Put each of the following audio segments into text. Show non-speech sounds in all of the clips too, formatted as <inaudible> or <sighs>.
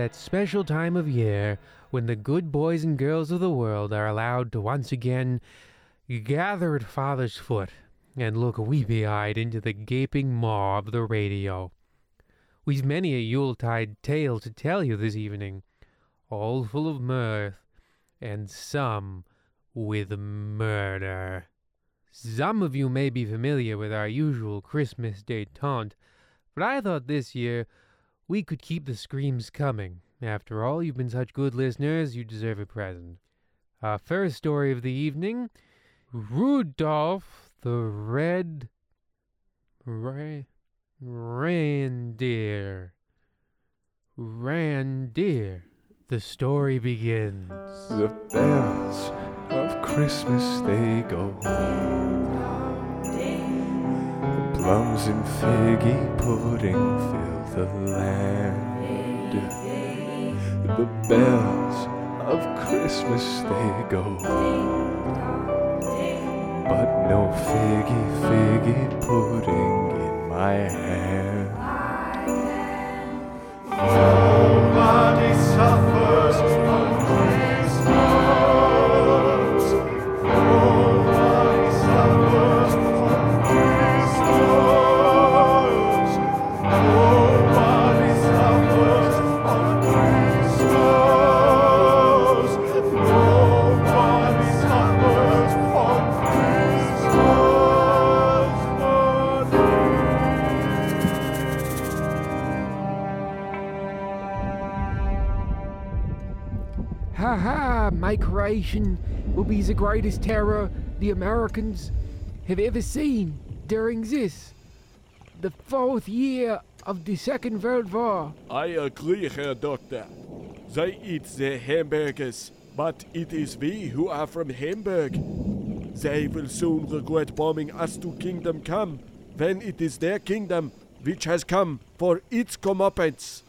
That special time of year when the good boys and girls of the world are allowed to once again gather at Father's foot and look weepy eyed into the gaping maw of the radio. We've many a Yuletide tale to tell you this evening, all full of mirth, and some with murder. Some of you may be familiar with our usual Christmas Day taunt, but I thought this year we could keep the screams coming. After all, you've been such good listeners, you deserve a present. Our first story of the evening Rudolph the Red Ra- Reindeer. Reindeer. The story begins. The bells of Christmas they go. The plums and figgy pudding fill the land. The bells of Christmas they go. But no figgy, figgy pudding in my hand. My creation will be the greatest terror the Americans have ever seen during this, the fourth year of the Second World War. I agree, Herr Doctor. They eat the hamburgers, but it is we who are from Hamburg. They will soon regret bombing us to Kingdom Come, when it is their kingdom which has come for its comeuppance.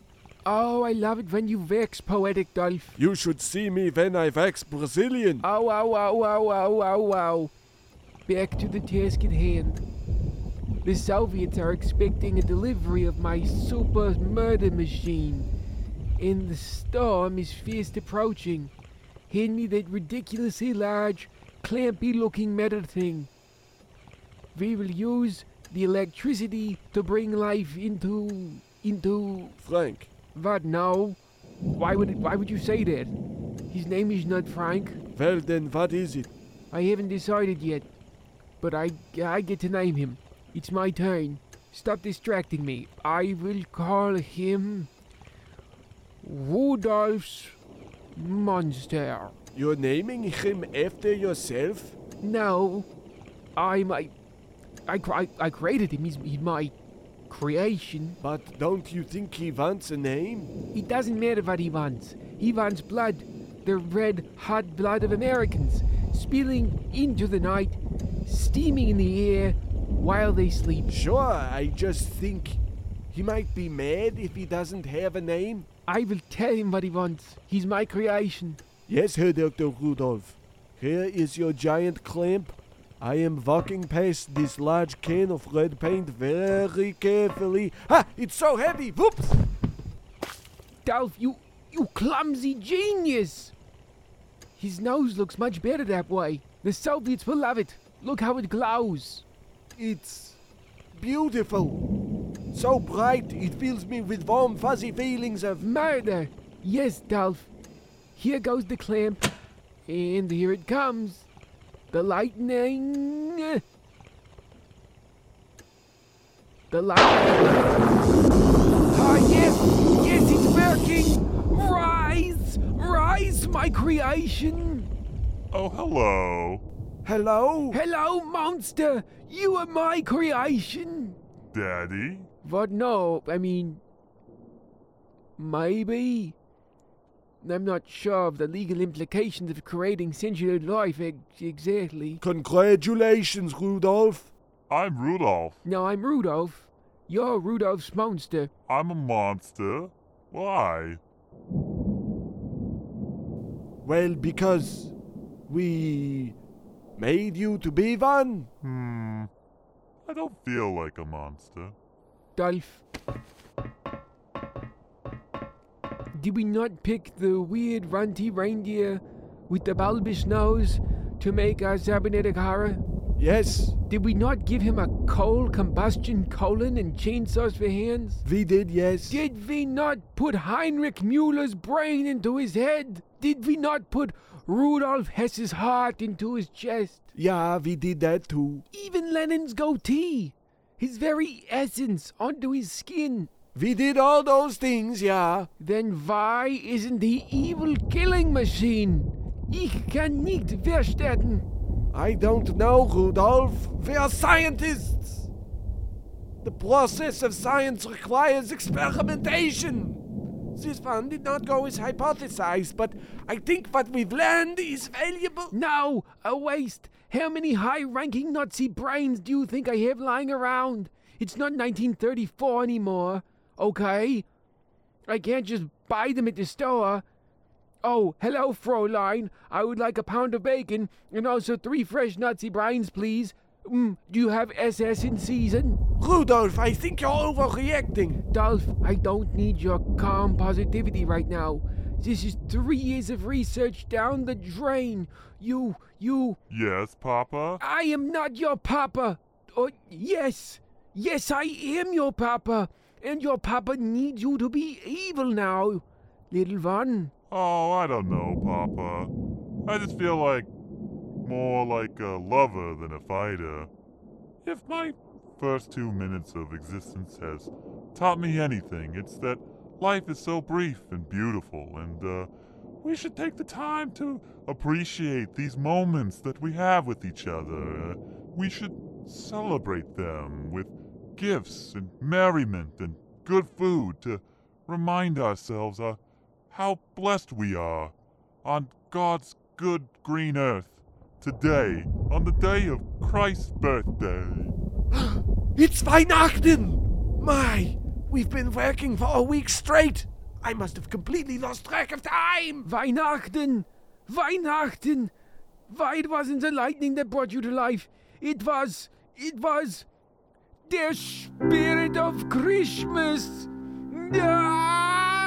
Oh, I love it when you wax poetic, Dolph. You should see me when I wax Brazilian. Ow, ow, ow, ow, ow, ow, ow. Back to the task at hand. The Soviets are expecting a delivery of my super murder machine. And the storm is fast approaching. Hand me that ridiculously large, clampy looking metal thing. We will use the electricity to bring life into. into. Frank, What No. Why would it, why would you say that? His name is not Frank. well then what is it? I haven't decided yet, but I I get to name him. It's my turn. Stop distracting me. I will call him Rudolph's Monster. You're naming him after yourself? No, I my I cr- I created him. He's, he's my creation. But don't you think he wants a name? It doesn't matter what he wants. He wants blood, the red hot blood of Americans, spilling into the night, steaming in the air while they sleep. Sure, I just think he might be mad if he doesn't have a name. I will tell him what he wants. He's my creation. Yes, Herr Dr. Rudolph. Here is your giant clamp. I am walking past this large can of red paint very carefully. Ha! It's so heavy! Whoops! Dolph, you you clumsy genius! His nose looks much better that way. The Soviets will love it. Look how it glows. It's beautiful. So bright, it fills me with warm, fuzzy feelings of. Murder! Yes, Dolph. Here goes the clamp. And here it comes. The lightning. The lightning. Ah, yes! Yes, it's working! Rise! Rise, my creation! Oh, hello. Hello? Hello, monster! You are my creation! Daddy? What? No, I mean. Maybe? I'm not sure of the legal implications of creating sentient life ex- exactly. Congratulations, Rudolph. I'm Rudolph. No, I'm Rudolph. You're Rudolph's monster. I'm a monster. Why? Well, because we made you to be one. Hmm. I don't feel like a monster. Dolph. Did we not pick the weird runty reindeer with the bulbous nose to make our cybernetic horror? Yes, Did we not give him a coal combustion colon and chainsaws for hands? we did, yes. Did we not put Heinrich Mueller's brain into his head? Did we not put Rudolf Hess's heart into his chest? Yeah, we did that too. Even Lenin's goatee, his very essence onto his skin. We did all those things, yeah. Then why isn't the evil killing machine? Ich kann nicht verstehen. I don't know, Rudolf. We are scientists. The process of science requires experimentation. This one did not go as hypothesized, but I think what we've learned is valuable. No, a waste. How many high-ranking Nazi brains do you think I have lying around? It's not 1934 anymore, okay? I can't just buy them at the store. Oh, hello, Fräulein. I would like a pound of bacon and also three fresh Nazi brines, please. Mm, do you have SS in season? Rudolf, I think you're overreacting. Dolph, I don't need your calm positivity right now. This is three years of research down the drain. You, you, Yes, Papa? I am not your papa. Oh, yes, yes, I am your papa. And your papa needs you to be evil now, little one. Oh, I don't know, Papa. I just feel like more like a lover than a fighter. If my first two minutes of existence has taught me anything, it's that life is so brief and beautiful, and uh, we should take the time to appreciate these moments that we have with each other. Uh, we should celebrate them with gifts and merriment and good food to remind ourselves uh, how blessed we are on God's good green earth today, on the day of Christ's birthday. <gasps> It's Weihnachten! My, we've been working for a week straight. I must have completely lost track of time. Weihnachten! Weihnachten! Why, it wasn't the lightning that brought you to life. It was, it was the spirit of Christmas. Ah!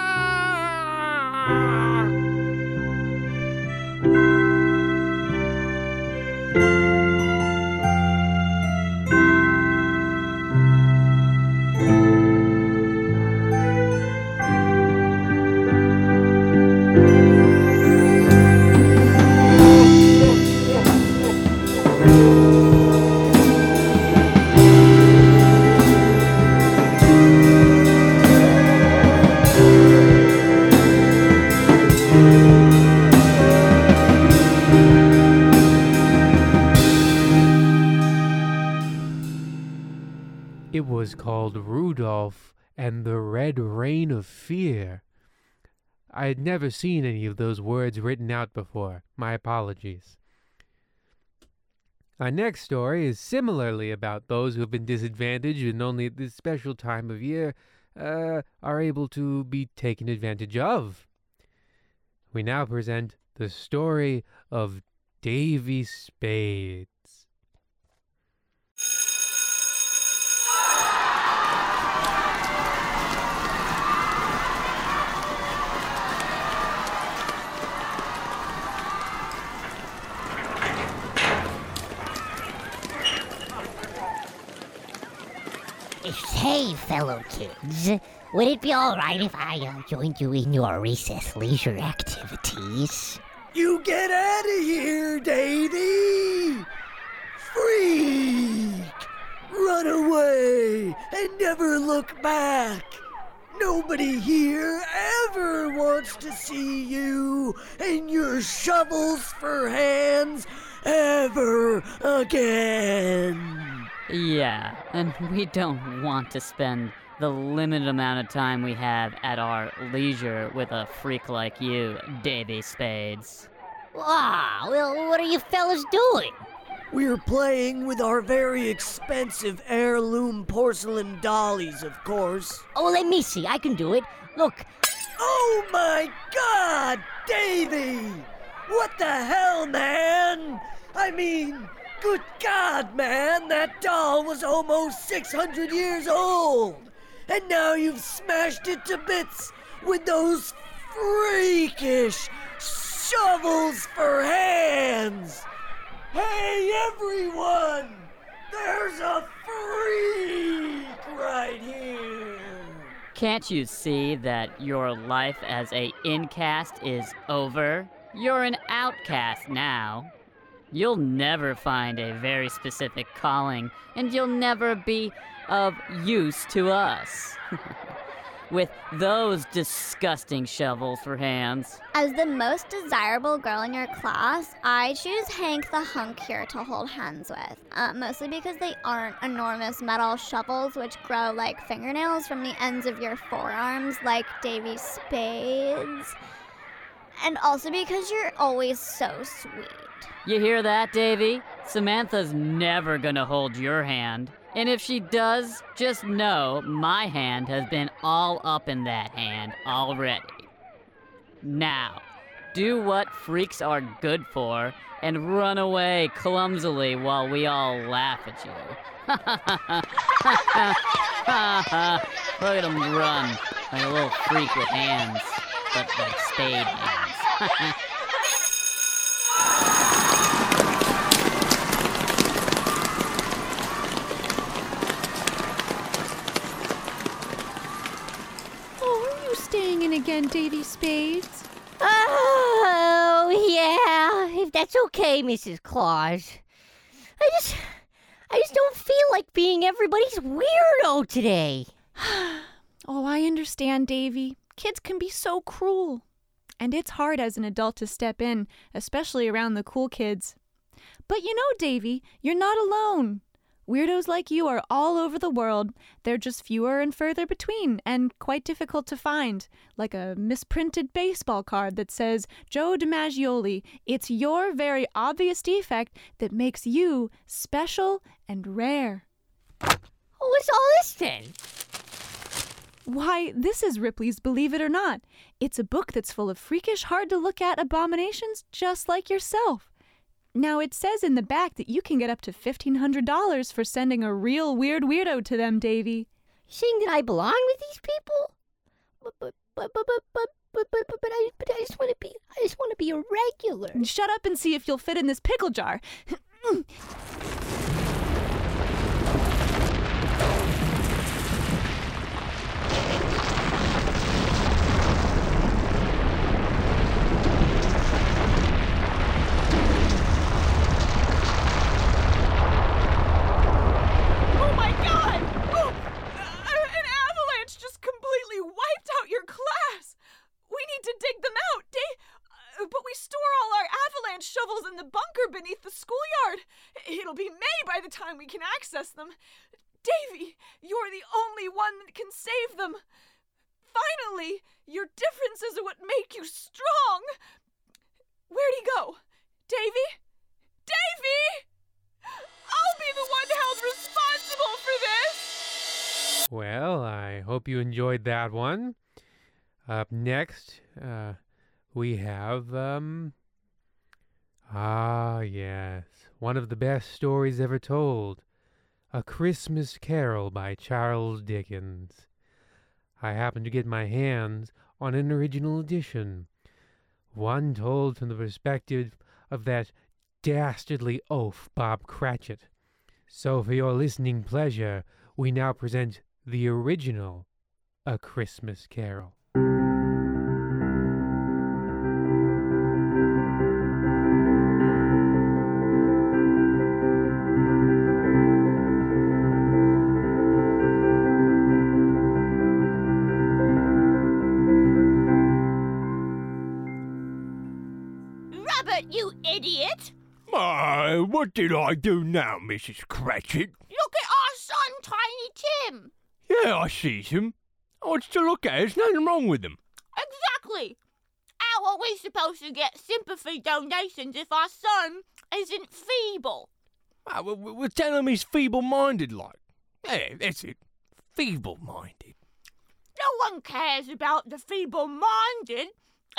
Called Rudolph and the Red Rain of Fear. I had never seen any of those words written out before. My apologies. Our next story is similarly about those who have been disadvantaged and only at this special time of year uh, are able to be taken advantage of. We now present the story of Davy Spades. Say, fellow kids, would it be all right if I uh, joined you in your recess leisure activities? You get out of here, Davy! Freak! Run away and never look back! Nobody here ever wants to see you and your shovels for hands ever again! Yeah, and we don't want to spend the limited amount of time we have at our leisure with a freak like you, Davy Spades. Ah, well, what are you fellas doing? We're playing with our very expensive heirloom porcelain dollies, of course. Oh, let me see. I can do it. Look, Oh my god, Davy! What the hell, man? I mean, good god, man, that doll was almost 600 years old! And now you've smashed it to bits with those freakish shovels for hands. Hey, everyone! There's a freak right here. Can't you see that your life as a incast is over? You're an outcast now. You'll never find a very specific calling, and you'll never be of use to us. <laughs> With those disgusting shovels for hands. As the most desirable girl in your class, I choose Hank the hunk here to hold hands with. Uh, mostly because they aren't enormous metal shovels which grow like fingernails from the ends of your forearms, like Davy Spades. And also because you're always so sweet. You hear that, Davy? Samantha's never gonna hold your hand. And if she does, just know my hand has been all up in that hand already. Now, do what freaks are good for and run away clumsily while we all laugh at you. <laughs> Look at him run like a little freak with hands, but like spade hands. <laughs> Oh, are you staying in again, Davy Spades? Oh, yeah, if that's okay, Mrs. Claus. I just. I just don't feel like being everybody's weirdo today. <sighs> Oh, I understand, Davy. Kids can be so cruel. And it's hard as an adult to step in, especially around the cool kids. But you know, Davy, you're not alone. Weirdos like you are all over the world. They're just fewer and further between, and quite difficult to find. Like a misprinted baseball card that says, Joe DiMaggioli, it's your very obvious defect that makes you special and rare. Oh, What's all this then? Why, this is Ripley's Believe It or Not. It's a book that's full of freakish, hard to look at abominations just like yourself. Now, it says in the back that you can get up to $1,500 for sending a real weird weirdo to them, Davy. Saying that I belong with these people? But, but, but, but, but, but, but, but, but, I, but I just want to be, I just want to be a regular. Shut up and see if you'll fit in this pickle jar. <clears throat> Oh my god! Oh, uh, an avalanche just completely wiped out your class! We need to dig them out, Dave. Uh, but we store all our avalanche shovels in the bunker beneath the schoolyard. It'll be May by the time we can access them. Davy, you're the only one that can save them. Finally, your differences are what make you strong. Where'd he go? Davy? Davy! I'll be the one for this! Well, I hope you enjoyed that one. Up next, uh, we have, um. Ah, yes. One of the best stories ever told A Christmas Carol by Charles Dickens. I happened to get my hands on an original edition, one told from the perspective of that dastardly oaf, Bob Cratchit. So, for your listening pleasure, we now present the original A Christmas Carol. Robert, you idiot! My, what did I do now, Mrs. Cratchit? Look at our son, Tiny Tim! Yeah, I sees him. What's to look at? There's nothing wrong with him. Exactly! How are we supposed to get sympathy donations if our son isn't feeble? Ah, we- we- We'll tell him he's feeble-minded, like. Yeah, that's it. Feeble-minded. No one cares about the feeble minded.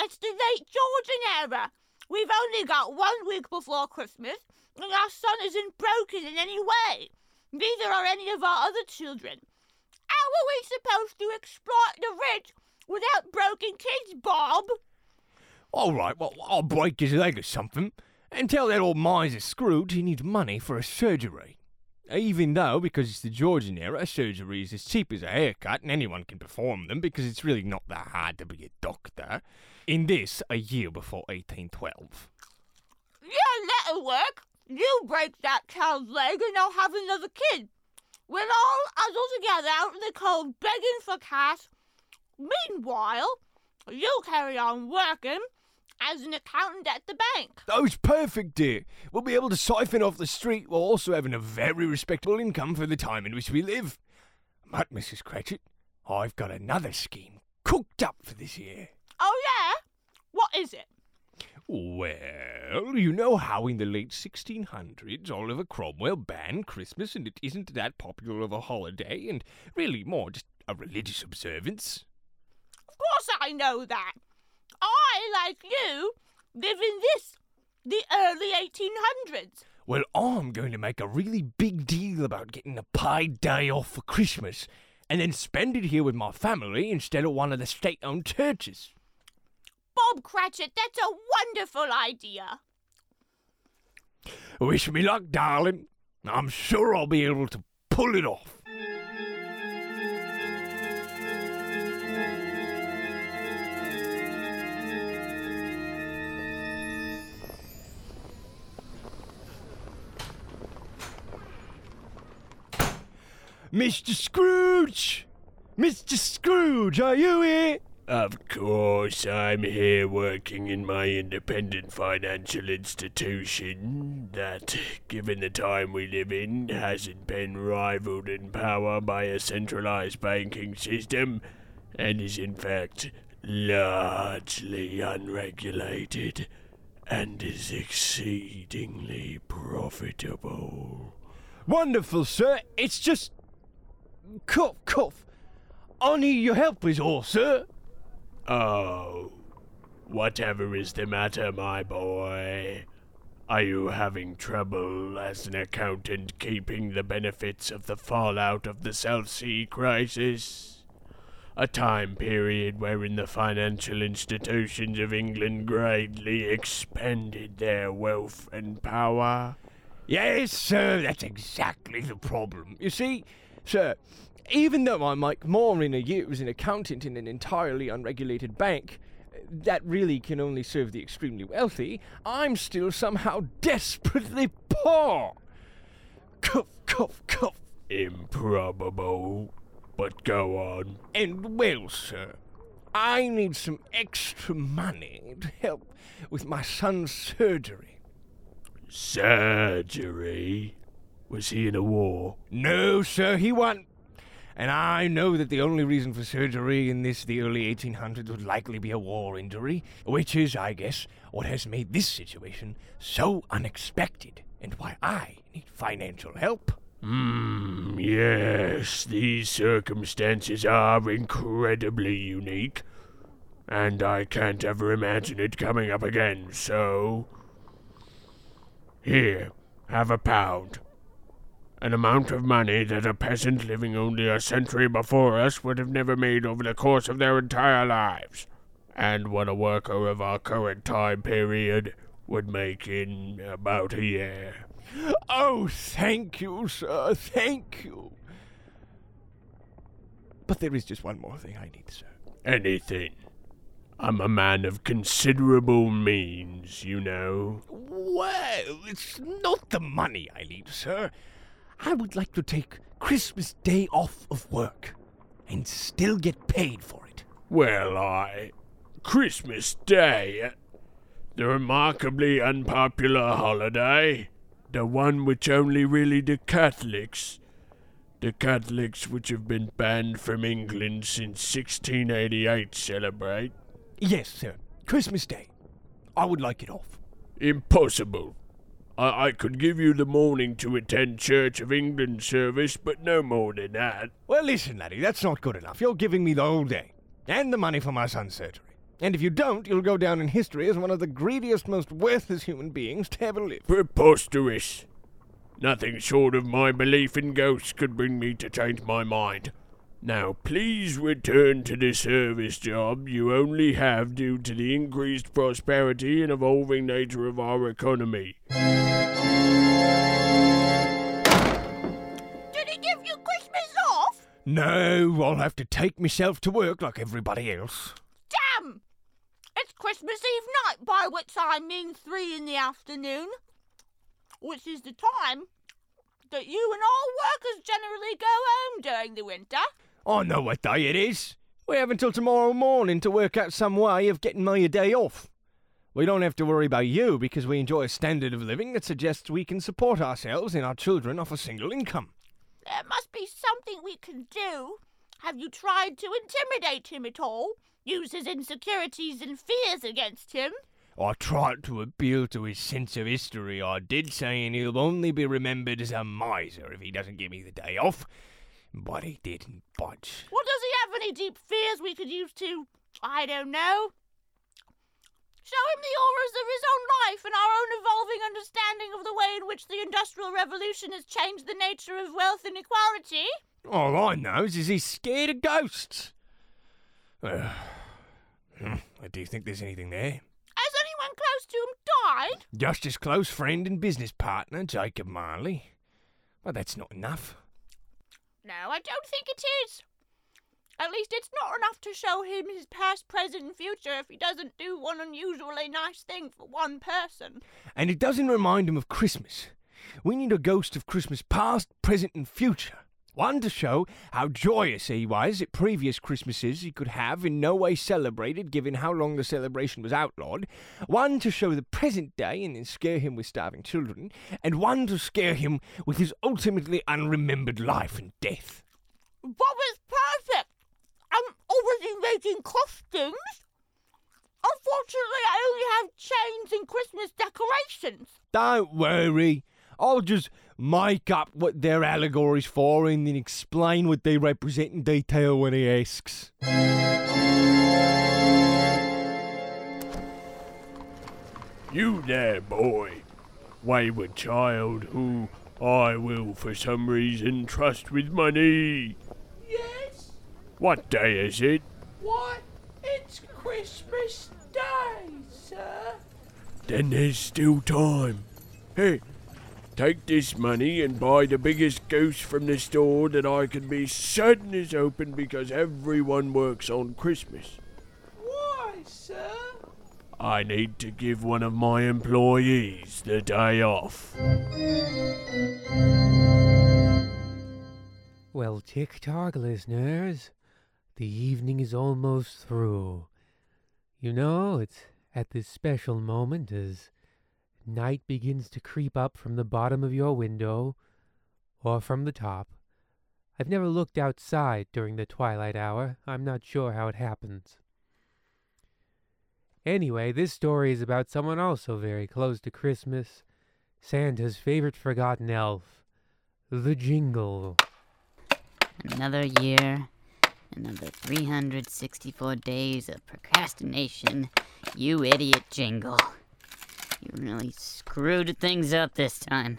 It's the late Georgian era. We've only got one week before Christmas, and our son isn't broken in any way. Neither are any of our other children. How are we supposed to exploit the rich without broken kids, Bob. All right, well, I'll break his leg or something and tell that old miser Scrooge he needs money for a surgery. Even though, because it's the Georgian era, a surgery is as cheap as a haircut and anyone can perform them because it's really not that hard to be a doctor. In this, a year before 1812. Yeah, that'll work. You break that child's leg and I'll have another kid. We'll all huddle together out in the cold begging for cash. Meanwhile, you carry on working as an accountant at the bank. That was perfect, dear. We'll be able to siphon off the street while also having a very respectable income for the time in which we live. But, Mrs. Cratchit, I've got another scheme cooked up for this year. Oh, yeah? What is it? Well, you know how in the late 1600s Oliver Cromwell banned Christmas and it isn't that popular of a holiday and really more just a religious observance? Of course I know that. I, like you, live in this, the early 1800s. Well, I'm going to make a really big deal about getting a paid day off for Christmas and then spend it here with my family instead of one of the state owned churches. Bob Cratchit, that's a wonderful idea. Wish me luck, darling. I'm sure I'll be able to pull it off. Mr. Scrooge! Mr. Scrooge, are you here? Of course, I'm here working in my independent financial institution that, given the time we live in, hasn't been rivaled in power by a centralized banking system and is in fact largely unregulated and is exceedingly profitable. Wonderful, sir. It's just. Cough, cough. I need your help, is all, sir. Oh, whatever is the matter, my boy? Are you having trouble as an accountant keeping the benefits of the fallout of the South Sea crisis? A time period wherein the financial institutions of England greatly expanded their wealth and power? Yes, sir, that's exactly the problem. You see, sir, even though I make more in a year as an accountant in an entirely unregulated bank, that really can only serve the extremely wealthy, I'm still somehow desperately poor. Cough, cough, cough. Improbable. But go on. And well, sir, I need some extra money to help with my son's surgery. Surgery? Was he in a war? No, sir, he wasn't. And I know that the only reason for surgery in this, the early 1800s, would likely be a war injury, which is, I guess, what has made this situation so unexpected, and why I need financial help. Hmm, yes, these circumstances are incredibly unique. And I can't ever imagine it coming up again, so. Here, have a pound. An amount of money that a peasant living only a century before us would have never made over the course of their entire lives. And what a worker of our current time period would make in about a year. Oh, thank you, sir, thank you. But there is just one more thing I need, sir. Anything. I'm a man of considerable means, you know. Well, it's not the money I need, sir. I would like to take Christmas Day off of work and still get paid for it. Well, I. Christmas Day? Uh, the remarkably unpopular holiday? The one which only really the Catholics. The Catholics which have been banned from England since 1688 celebrate. Yes, sir. Christmas Day. I would like it off. Impossible. I, I could give you the morning to attend Church of England service, but no more than that. Well, listen, laddie, that's not good enough. You're giving me the whole day. And the money for my son's surgery. And if you don't, you'll go down in history as one of the greediest, most worthless human beings to ever live. Preposterous. Nothing short of my belief in ghosts could bring me to change my mind. Now, please return to the service job you only have due to the increased prosperity and evolving nature of our economy. No, I'll have to take myself to work like everybody else. Damn! It's Christmas Eve night, by which I mean three in the afternoon, which is the time that you and all workers generally go home during the winter. I know what day it is. We have until tomorrow morning to work out some way of getting a day off. We don't have to worry about you because we enjoy a standard of living that suggests we can support ourselves and our children off a single income. There must be something we can do. Have you tried to intimidate him at all? Use his insecurities and fears against him? I tried to appeal to his sense of history, I did, saying he'll only be remembered as a miser if he doesn't give me the day off. But he didn't budge. Well, does he have any deep fears we could use to, I don't know, show him the horrors of his own life and our own evolving understanding of the way in which the Industrial Revolution has changed the nature of wealth and equality? All I knows is he's scared of ghosts. Uh, hmm, <sighs> do you think there's anything there? Has anyone close to him died? Just his close friend and business partner, Jacob Marley. But that's not enough. No, I don't think it is. At least it's not enough to show him his past, present, and future if he doesn't do one unusually nice thing for one person. And it doesn't remind him of Christmas. We need a ghost of Christmas past, present, and future. One to show how joyous he was at previous Christmases he could have in no way celebrated, given how long the celebration was outlawed. One to show the present day and then scare him with starving children. And one to scare him with his ultimately unremembered life and death. What perfect. I'm already making costumes. Unfortunately, I only have chains and Christmas decorations. Don't worry. I'll just make up what their allegories for and then explain what they represent in detail when he asks. You there, boy. Wayward child who I will for some reason trust with money. Yes? What day is it? What? It's Christmas Day, sir. Then there's still time. Hey, take this money and buy the biggest goose from the store that I can be certain is open because everyone works on Christmas. Why, sir? I need to give one of my employees the day off. Well, tick tock, listeners. The evening is almost through. You know, it's at this special moment as night begins to creep up from the bottom of your window or from the top. I've never looked outside during the twilight hour. I'm not sure how it happens. Anyway, this story is about someone also very close to Christmas Santa's favorite forgotten elf, the Jingle. Another year, another 364 days of procrastination. You idiot, Jingle. You really screwed things up this time.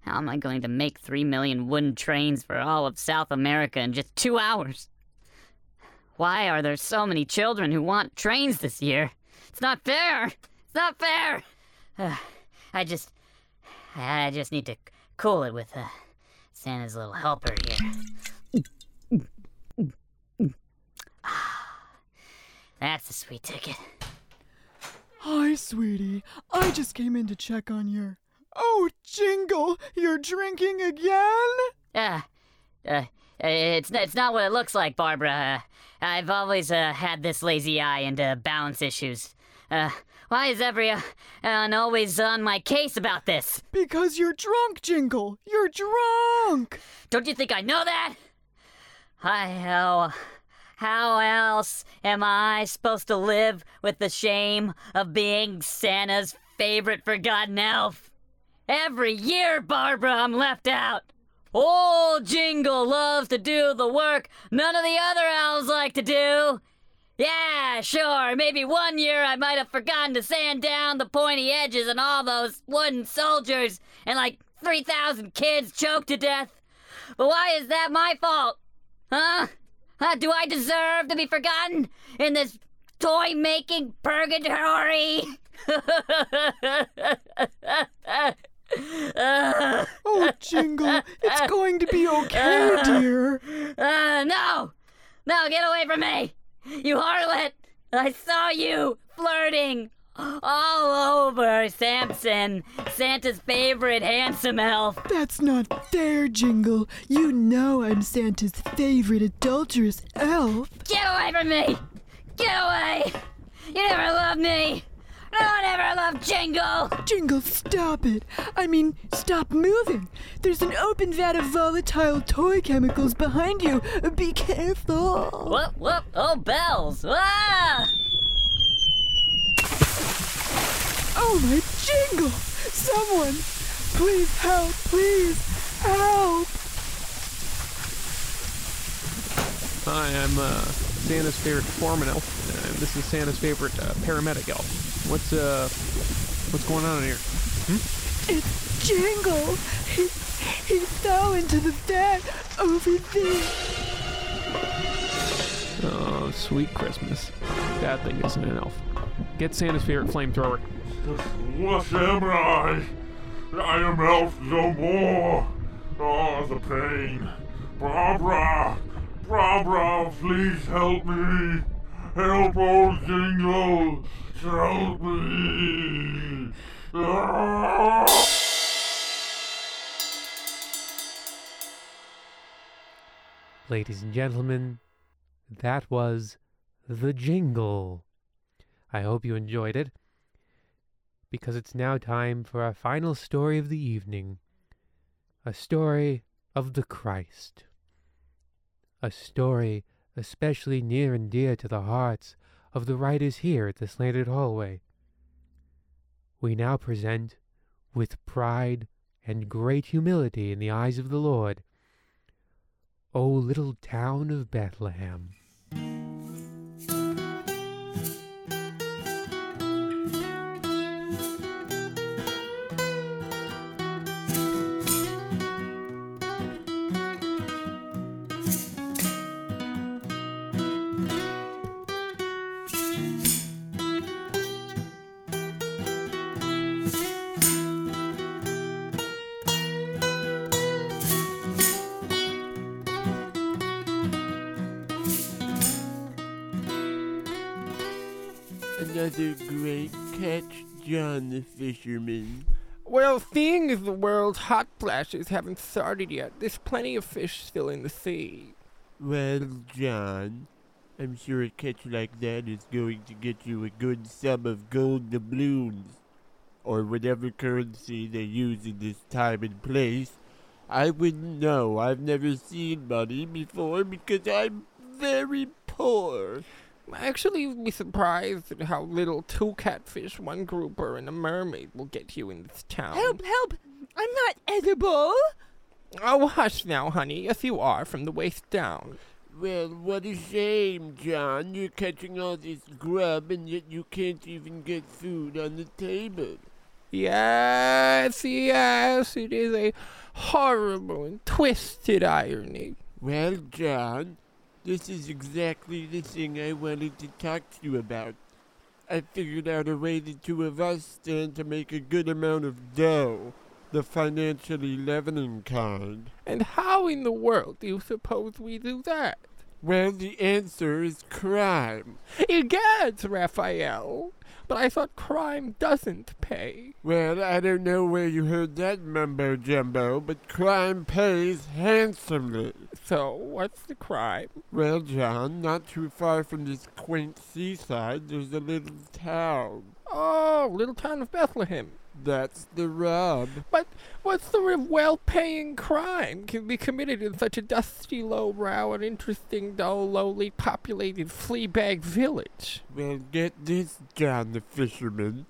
How am I going to make 3 million wooden trains for all of South America in just two hours? Why are there so many children who want trains this year? It's not fair! It's not fair! Uh, I just. I just need to cool it with uh, Santa's little helper here. That's a sweet ticket. Hi, sweetie. I just came in to check on your. Oh, Jingle, you're drinking again? Uh, uh, it's it's not what it looks like, Barbara. Uh, I've always uh, had this lazy eye and uh, balance issues. Uh, why is everyone always on my case about this? Because you're drunk, Jingle. You're drunk. Don't you think I know that? I how how else am I supposed to live with the shame of being Santa's favorite forgotten elf? Every year, Barbara, I'm left out. Old Jingle loves to do the work none of the other elves like to do. Yeah, sure, maybe one year I might have forgotten to sand down the pointy edges and all those wooden soldiers and like 3,000 kids choked to death. But why is that my fault? Huh? Huh, do I deserve to be forgotten in this toy making purgatory? <laughs> Oh, Jingle, it's going to be okay, dear. <laughs> Uh, no! No, get away from me! You harlot! I saw you flirting all over Samson, Santa's favorite handsome elf. That's not fair, Jingle. You know I'm Santa's favorite adulterous elf. Get away from me! Get away! You never loved me! No one ever loved Jingle! Jingle, stop it. I mean, stop moving. There's an open vat of volatile toy chemicals behind you. Be careful. Whoop, whoop, oh, bells! Ah! Oh my Jingle! Someone! Please help! Please help! Hi, I'm uh, Santa's favorite foreman elf. Uh, this is Santa's favorite uh, paramedic elf. What's uh, what's going on in here? It's Jingle! He, he fell into the vat over there. Oh, sweet Christmas. Bad thing isn't an elf. Get Santa's favorite flamethrower. What am I? I am elf no more. Oh, the pain. Barbara! Barbara, please help me. Help old Jingle. Help me. Ah! Ladies and gentlemen, that was The Jingle. I hope you enjoyed it, because it's now time for our final story of the evening a story of the Christ. A story especially near and dear to the hearts of the writers here at the Slanted Hallway. We now present, with pride and great humility in the eyes of the Lord, O little town of Bethlehem. Another great catch, John the fisherman. Well, seeing as the world's hot flashes haven't started yet, there's plenty of fish still in the sea. Well, John, I'm sure a catch like that is going to get you a good sum of gold doubloons, or whatever currency they use in this time and place. I wouldn't know. I've never seen money before because I'm very poor. Actually, you'd be surprised at how little two catfish, one grouper, and a mermaid will get you in this town. Help, help! I'm not edible! Oh, hush now, honey. Yes, you are, from the waist down. Well, what a shame, John. You're catching all this grub and yet you can't even get food on the table. Yes, yes, it is a horrible and twisted irony. Well, John, this is exactly the thing I wanted to talk to you about. I figured out a way the two of us stand to make a good amount of dough, the financially leavening kind. And how in the world do you suppose we do that? Well, the answer is crime. Egads, Raphael. But I thought crime doesn't pay. Well, I don't know where you heard that mumbo jumbo, but crime pays handsomely. So, what's the crime? Well, John, not too far from this quaint seaside, there's a little town. Oh, little town of Bethlehem. That's the rub. But what sort of well-paying crime can be committed in such a dusty, low-brow, and interesting, dull, lowly populated flea-bag village? Well, get this, John the fisherman.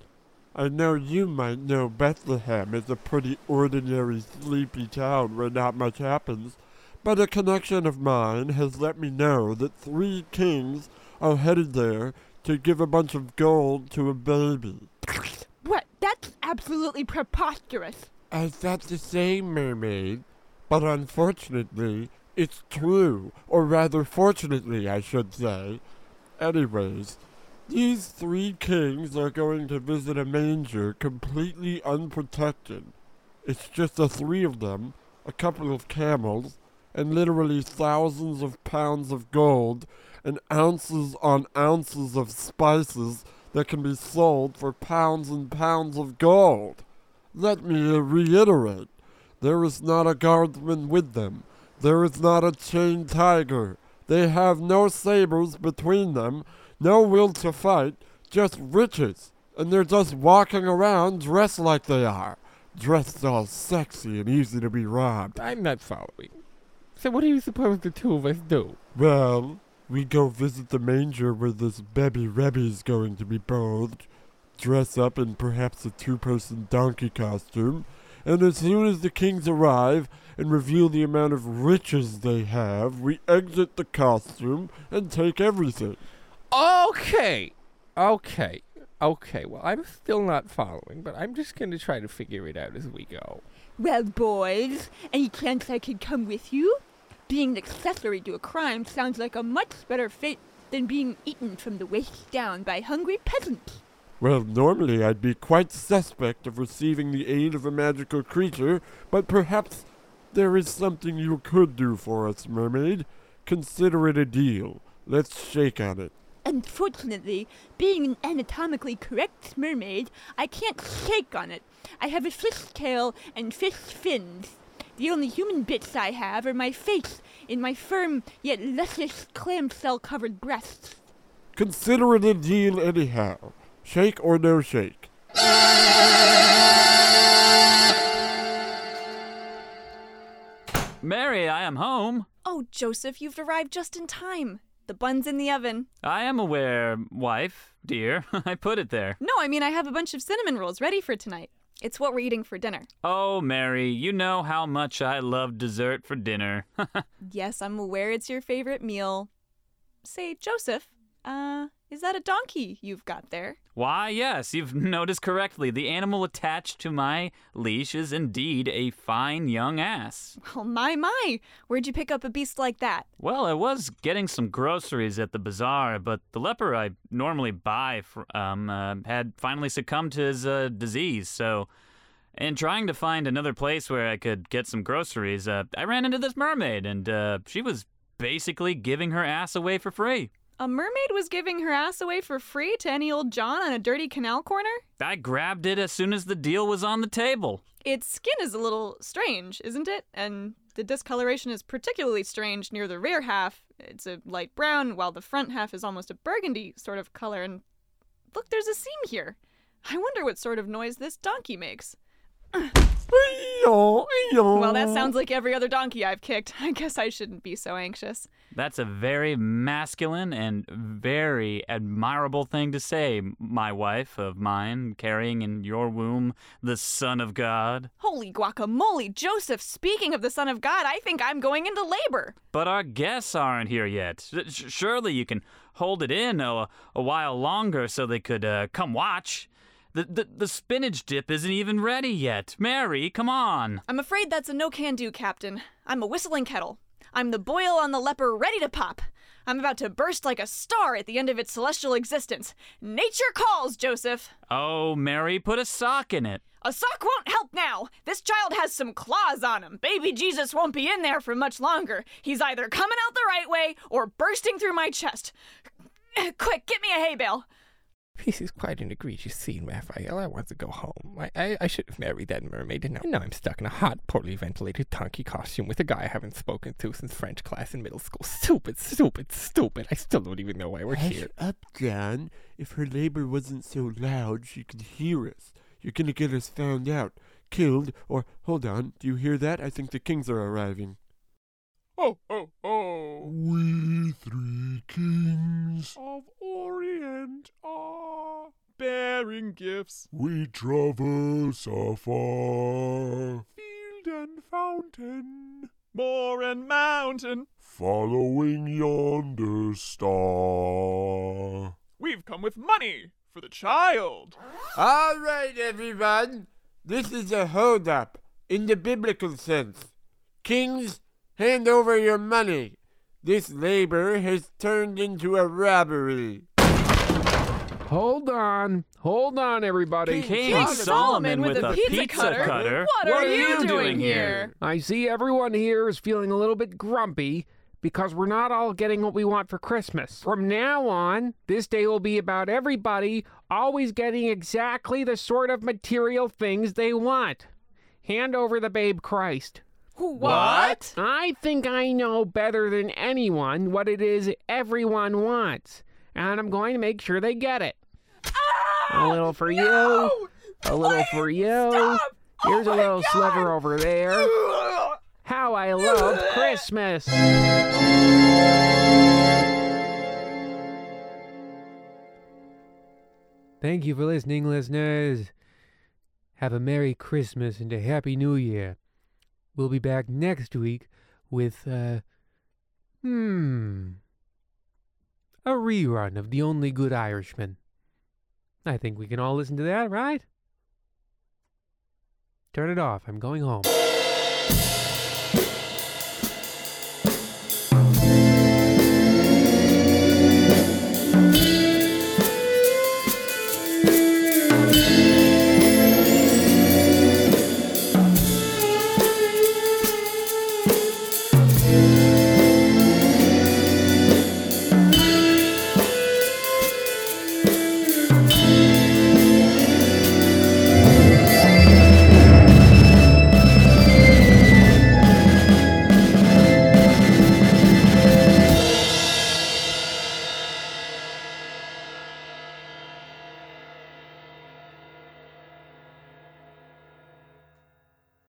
I know you might know Bethlehem is a pretty ordinary, sleepy town where not much happens, but a connection of mine has let me know that three kings are headed there to give a bunch of gold to a baby. What? That's absolutely preposterous. I thought the same, mermaid, but unfortunately, It's true, or rather, fortunately, I should say. Anyways, these three kings are going to visit a manger completely unprotected. It's just the three of them, a couple of camels, and literally thousands of pounds of gold and ounces on ounces of spices that can be sold for pounds and pounds of gold. Let me reiterate there is not a guardsman with them, there is not a chained tiger. They have no sabers between them, no will to fight, just riches. And they're just walking around dressed like they are. Dressed all sexy and easy to be robbed. I'm not following. So what do you suppose the two of us do? Well, we go visit the manger where this baby Rebbe's going to be bathed, dress up in perhaps a two-person donkey costume, and as soon as the kings arrive and reveal the amount of riches they have, we exit the costume and take everything. Okay. Okay. Okay. Well, I'm still not following, but I'm just going to try to figure it out as we go. Well, boys, any chance I could come with you? Being an accessory to a crime sounds like a much better fate than being eaten from the waist down by hungry peasants. Well, normally I'd be quite suspect of receiving the aid of a magical creature, but perhaps there is something you could do for us, mermaid. Consider it a deal. Let's shake on it. Unfortunately, being an anatomically correct mermaid, I can't shake on it. I have a fish tail and fish fins. The only human bits I have are my face and my firm yet luscious clamshell covered breasts. Consider it a deal anyhow. Shake or no shake. Mary, I am home. Oh, Joseph, you've arrived just in time. The bun's in the oven. I am aware, wife, dear. <laughs> I put it there. No, I mean, I have a bunch of cinnamon rolls ready for tonight. It's what we're eating for dinner. Oh, Mary, you know how much I love dessert for dinner. <laughs> yes, I'm aware it's your favorite meal. Say, Joseph, uh, is that a donkey you've got there? Why, yes, you've <laughs> noticed correctly. The animal attached to my leash is indeed a fine young ass. Oh, my, my. Where'd you pick up a beast like that? Well, I was getting some groceries at the bazaar, but the leper I normally buy fr- um, uh, had finally succumbed to his uh, disease, so. In trying to find another place where I could get some groceries, uh, I ran into this mermaid, and uh, she was basically giving her ass away for free. A mermaid was giving her ass away for free to any old John on a dirty canal corner? I grabbed it as soon as the deal was on the table. Its skin is a little strange, isn't it? And the discoloration is particularly strange near the rear half. It's a light brown, while the front half is almost a burgundy sort of color. And look, there's a seam here. I wonder what sort of noise this donkey makes. Well, that sounds like every other donkey I've kicked. <laughs> I guess I shouldn't be so anxious. That's a very masculine and very admirable thing to say, my wife of mine, carrying in your womb the Son of God. Holy guacamole, Joseph! Speaking of the Son of God, I think I'm going into labor. But our guests aren't here yet. Surely you can hold it in a, a while longer so they could uh, come watch. The, the, the spinach dip isn't even ready yet. Mary, come on. I'm afraid that's a no can do, Captain. I'm a whistling kettle. I'm the boil on the leper ready to pop. I'm about to burst like a star at the end of its celestial existence. Nature calls, Joseph. Oh, Mary, put a sock in it. A sock won't help now. This child has some claws on him. Baby Jesus won't be in there for much longer. He's either coming out the right way or bursting through my chest. <clears throat> Quick, get me a hay bale. This is quite an egregious scene, Raphael. I want to go home. I, I, I should have married that mermaid, and now, now I'm stuck in a hot, poorly ventilated donkey costume with a guy I haven't spoken to since French class in middle school. Stupid, stupid, stupid. I still don't even know why we're Hush here. up, John. If her labor wasn't so loud, she could hear us. You're gonna get us found out, killed, or hold on. Do you hear that? I think the kings are arriving. Oh, oh, oh. We three kings Of Orient are bearing gifts, We traverse afar, field and fountain, moor and mountain. following yonder star. We've come with money for the child. All right, everyone. This is a hold-up in the biblical sense. Kings, Hand over your money. This labor has turned into a robbery. Hold on. Hold on, everybody. King King Solomon with a pizza cutter? cutter? What are you doing here? I see everyone here is feeling a little bit grumpy because we're not all getting what we want for Christmas. From now on, this day will be about everybody always getting exactly the sort of material things they want. Hand over the babe Christ. What? I think I know better than anyone what it is everyone wants, and I'm going to make sure they get it. a little for you, a little for you. Here's a little sliver over there. How I love Christmas! Thank you for listening, listeners. Have a Merry Christmas and a Happy New Year. We'll be back next week with, uh, hmm, a rerun of The Only Good Irishman. I think we can all listen to that, right? Turn it off. I'm going home.